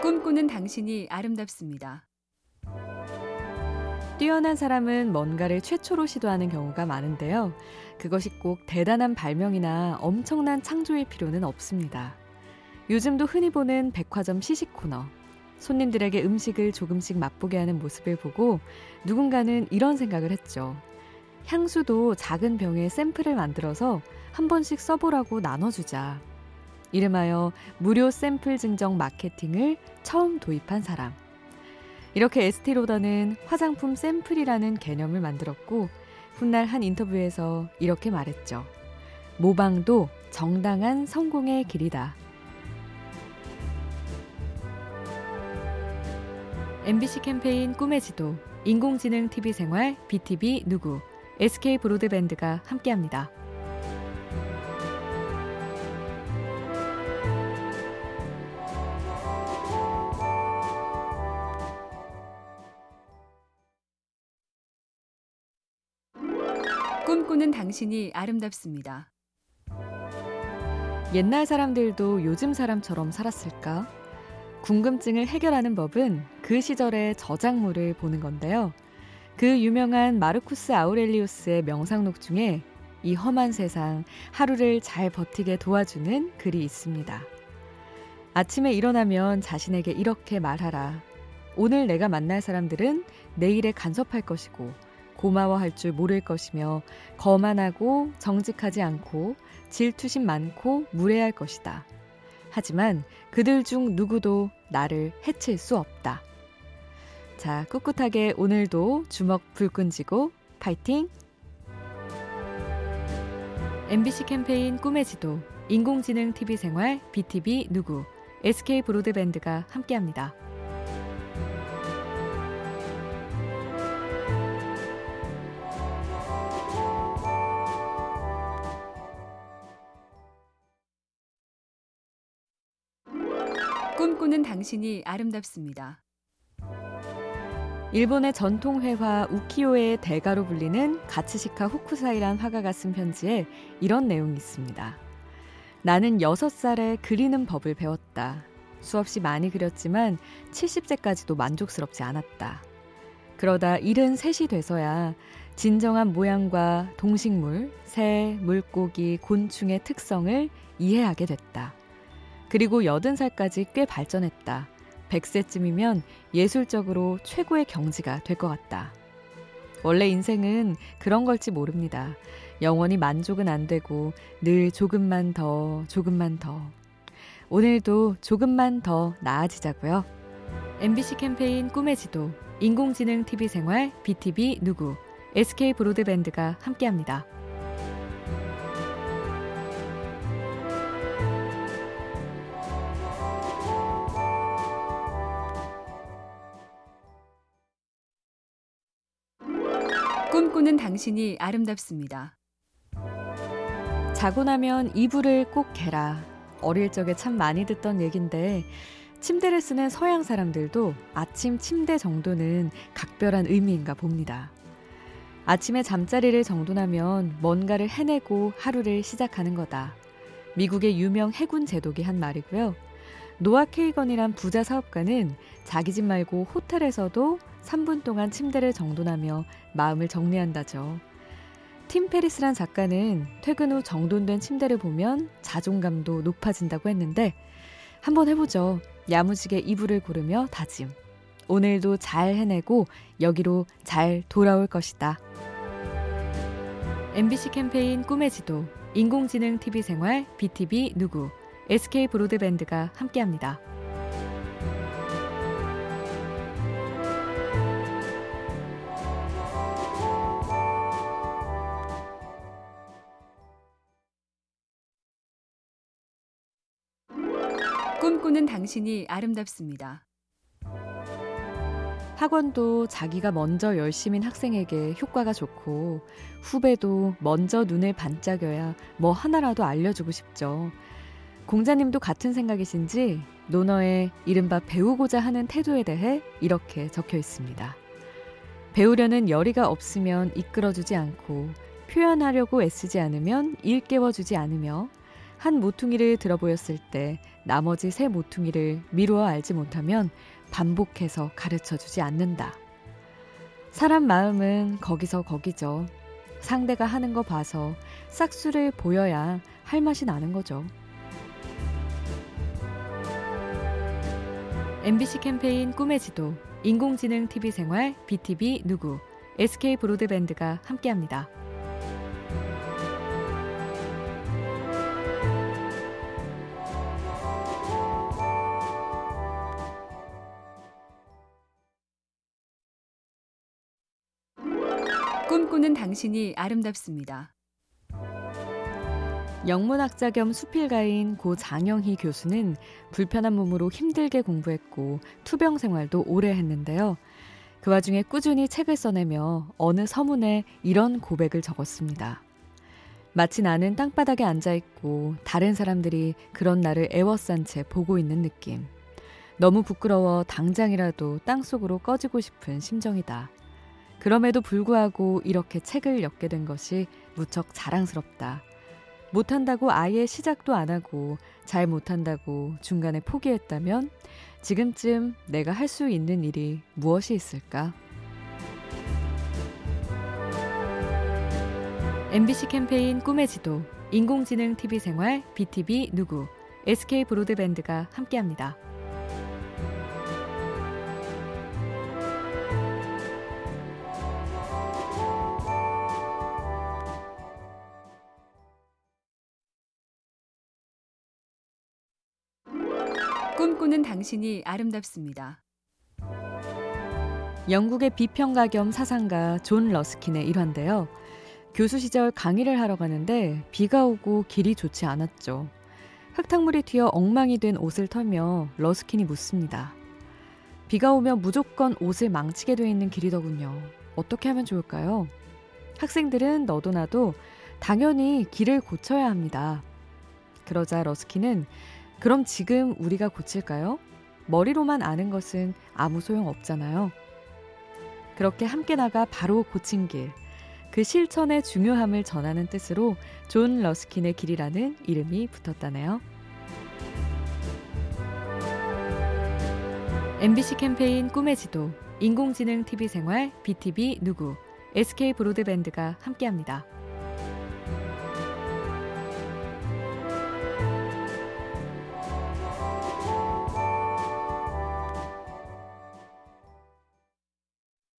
꿈꾸는 당신이 아름답습니다. 뛰어난 사람은 뭔가를 최초로 시도하는 경우가 많은데요. 그것이 꼭 대단한 발명이나 엄청난 창조일 필요는 없습니다. 요즘도 흔히 보는 백화점 시식 코너. 손님들에게 음식을 조금씩 맛보게 하는 모습을 보고 누군가는 이런 생각을 했죠. 향수도 작은 병에 샘플을 만들어서 한 번씩 써보라고 나눠주자. 이름하여 무료 샘플 증정 마케팅을 처음 도입한 사람. 이렇게 에스티로더는 화장품 샘플이라는 개념을 만들었고 훗날 한 인터뷰에서 이렇게 말했죠. 모방도 정당한 성공의 길이다. MBC 캠페인 꿈의 지도, 인공지능 TV 생활, BTV 누구, SK 브로드밴드가 함께합니다. 꿈꾸는 당신이 아름답습니다. 옛날 사람들도 요즘 사람처럼 살았을까? 궁금증을 해결하는 법은 그 시절의 저작물을 보는 건데요. 그 유명한 마르쿠스 아우렐리우스의 명상록 중에 이 험한 세상 하루를 잘 버티게 도와주는 글이 있습니다. 아침에 일어나면 자신에게 이렇게 말하라. 오늘 내가 만날 사람들은 내일에 간섭할 것이고 고마워할 줄 모를 것이며 거만하고 정직하지 않고 질투심 많고 무례할 것이다. 하지만 그들 중 누구도 나를 해칠 수 없다. 자, 꿋꿋하게 오늘도 주먹 불끈 쥐고 파이팅! MBC 캠페인 꿈의 지도, 인공지능 TV 생활, BTV 누구, SK 브로드밴드가 함께합니다. 꿈꾸는 당신이 아름답습니다. 일본의 전통 회화 우키요의 대가로 불리는 가츠시카 후쿠사이란 화가가 쓴 편지에 이런 내용이 있습니다. 나는 6살에 그리는 법을 배웠다. 수없이 많이 그렸지만 70세까지도 만족스럽지 않았다. 그러다 73이 돼서야 진정한 모양과 동식물, 새, 물고기, 곤충의 특성을 이해하게 됐다. 그리고 80살까지 꽤 발전했다. 100세쯤이면 예술적으로 최고의 경지가 될 것 같다. 원래 인생은 그런 걸지 모릅니다. 영원히 만족은 안 되고 늘 조금만 더, 조금만 더. 오늘도 조금만 더 나아지자고요. MBC 캠페인 꿈의 지도, 인공지능 TV 생활, BTV 누구, SK 브로드밴드가 함께합니다. 꿈꾸는 당신이 아름답습니다. 자고 나면 이불을 꼭 개라. 어릴 적에 참 많이 듣던 얘긴데 침대를 쓰는 서양 사람들도 아침 침대 정도는 각별한 의미인가 봅니다. 아침에 잠자리를 정돈하면 뭔가를 해내고 하루를 시작하는 거다. 미국의 유명 해군 제독이 한 말이고요. 노아 케이건이란 부자 사업가는 자기 집 말고 호텔에서도 3분 동안 침대를 정돈하며 마음을 정리한다죠. 팀 페리스란 작가는 퇴근 후 정돈된 침대를 보면 자존감도 높아진다고 했는데 한번 해보죠. 야무지게 이불을 고르며 다짐. 오늘도 잘 해내고 여기로 잘 돌아올 것이다. MBC 캠페인 꿈의 지도, 인공지능 TV 생활, BTV 누구, SK 브로드밴드가 함께합니다. 꿈꾸는 당신이 아름답습니다. 학원도 자기가 먼저 열심인 학생에게 효과가 좋고 후배도 먼저 눈을 반짝여야 뭐 하나라도 알려주고 싶죠. 공자님도 같은 생각이신지 논어에 이른바 배우고자 하는 태도에 대해 이렇게 적혀 있습니다. 배우려는 열의가 없으면 이끌어주지 않고 표현하려고 애쓰지 않으면 일깨워주지 않으며 한 모퉁이를 들어보였을 때 나머지 세 모퉁이를 미루어 알지 못하면 반복해서 가르쳐 주지 않는다. 사람 마음은 거기서 거기죠. 상대가 하는 거 봐서 싹수를 보여야 할 맛이 나는 거죠. MBC 캠페인 꿈의 지도, 인공지능 TV 생활, BTV 누구, SK 브로드밴드가 함께합니다. 꿈꾸는 당신이 아름답습니다. 영문학자 겸 수필가인 고 장영희 교수는 불편한 몸으로 힘들게 공부했고 투병 생활도 오래 했는데요. 그 와중에 꾸준히 책을 써내며 어느 서문에 이런 고백을 적었습니다. 마치 나는 땅바닥에 앉아있고 다른 사람들이 그런 나를 애워싼 채 보고 있는 느낌. 너무 부끄러워 당장이라도 땅속으로 꺼지고 싶은 심정이다. 그럼에도 불구하고 이렇게 책을 엮게 된 것이 무척 자랑스럽다. 못한다고 아예 시작도 안 하고 잘 못한다고 중간에 포기했다면 지금쯤 내가 할 수 있는 일이 무엇이 있을까? MBC 캠페인 꿈의 지도, 인공지능 TV 생활, BTV 누구, SK 브로드밴드가 함께합니다. 꿈꾸는 당신이 아름답습니다. 영국의 비평가 겸 사상가 존 러스킨의 일화인데요. 교수 시절 강의를 하러 가는데 비가 오고 길이 좋지 않았죠. 흙탕물이 튀어 엉망이 된 옷을 털며 러스킨이 묻습니다. 비가 오면 무조건 옷을 망치게 돼 있는 길이더군요. 어떻게 하면 좋을까요? 학생들은 너도 나도 당연히 길을 고쳐야 합니다. 그러자 러스킨은 그럼 지금 우리가 고칠까요? 머리로만 아는 것은 아무 소용 없잖아요. 그렇게 함께 나가 바로 고친 길. 그 실천의 중요함을 전하는 뜻으로 존 러스킨의 길이라는 이름이 붙었다네요. MBC 캠페인 꿈의 지도, 인공지능 TV 생활, BTV 누구, SK 브로드밴드가 함께합니다.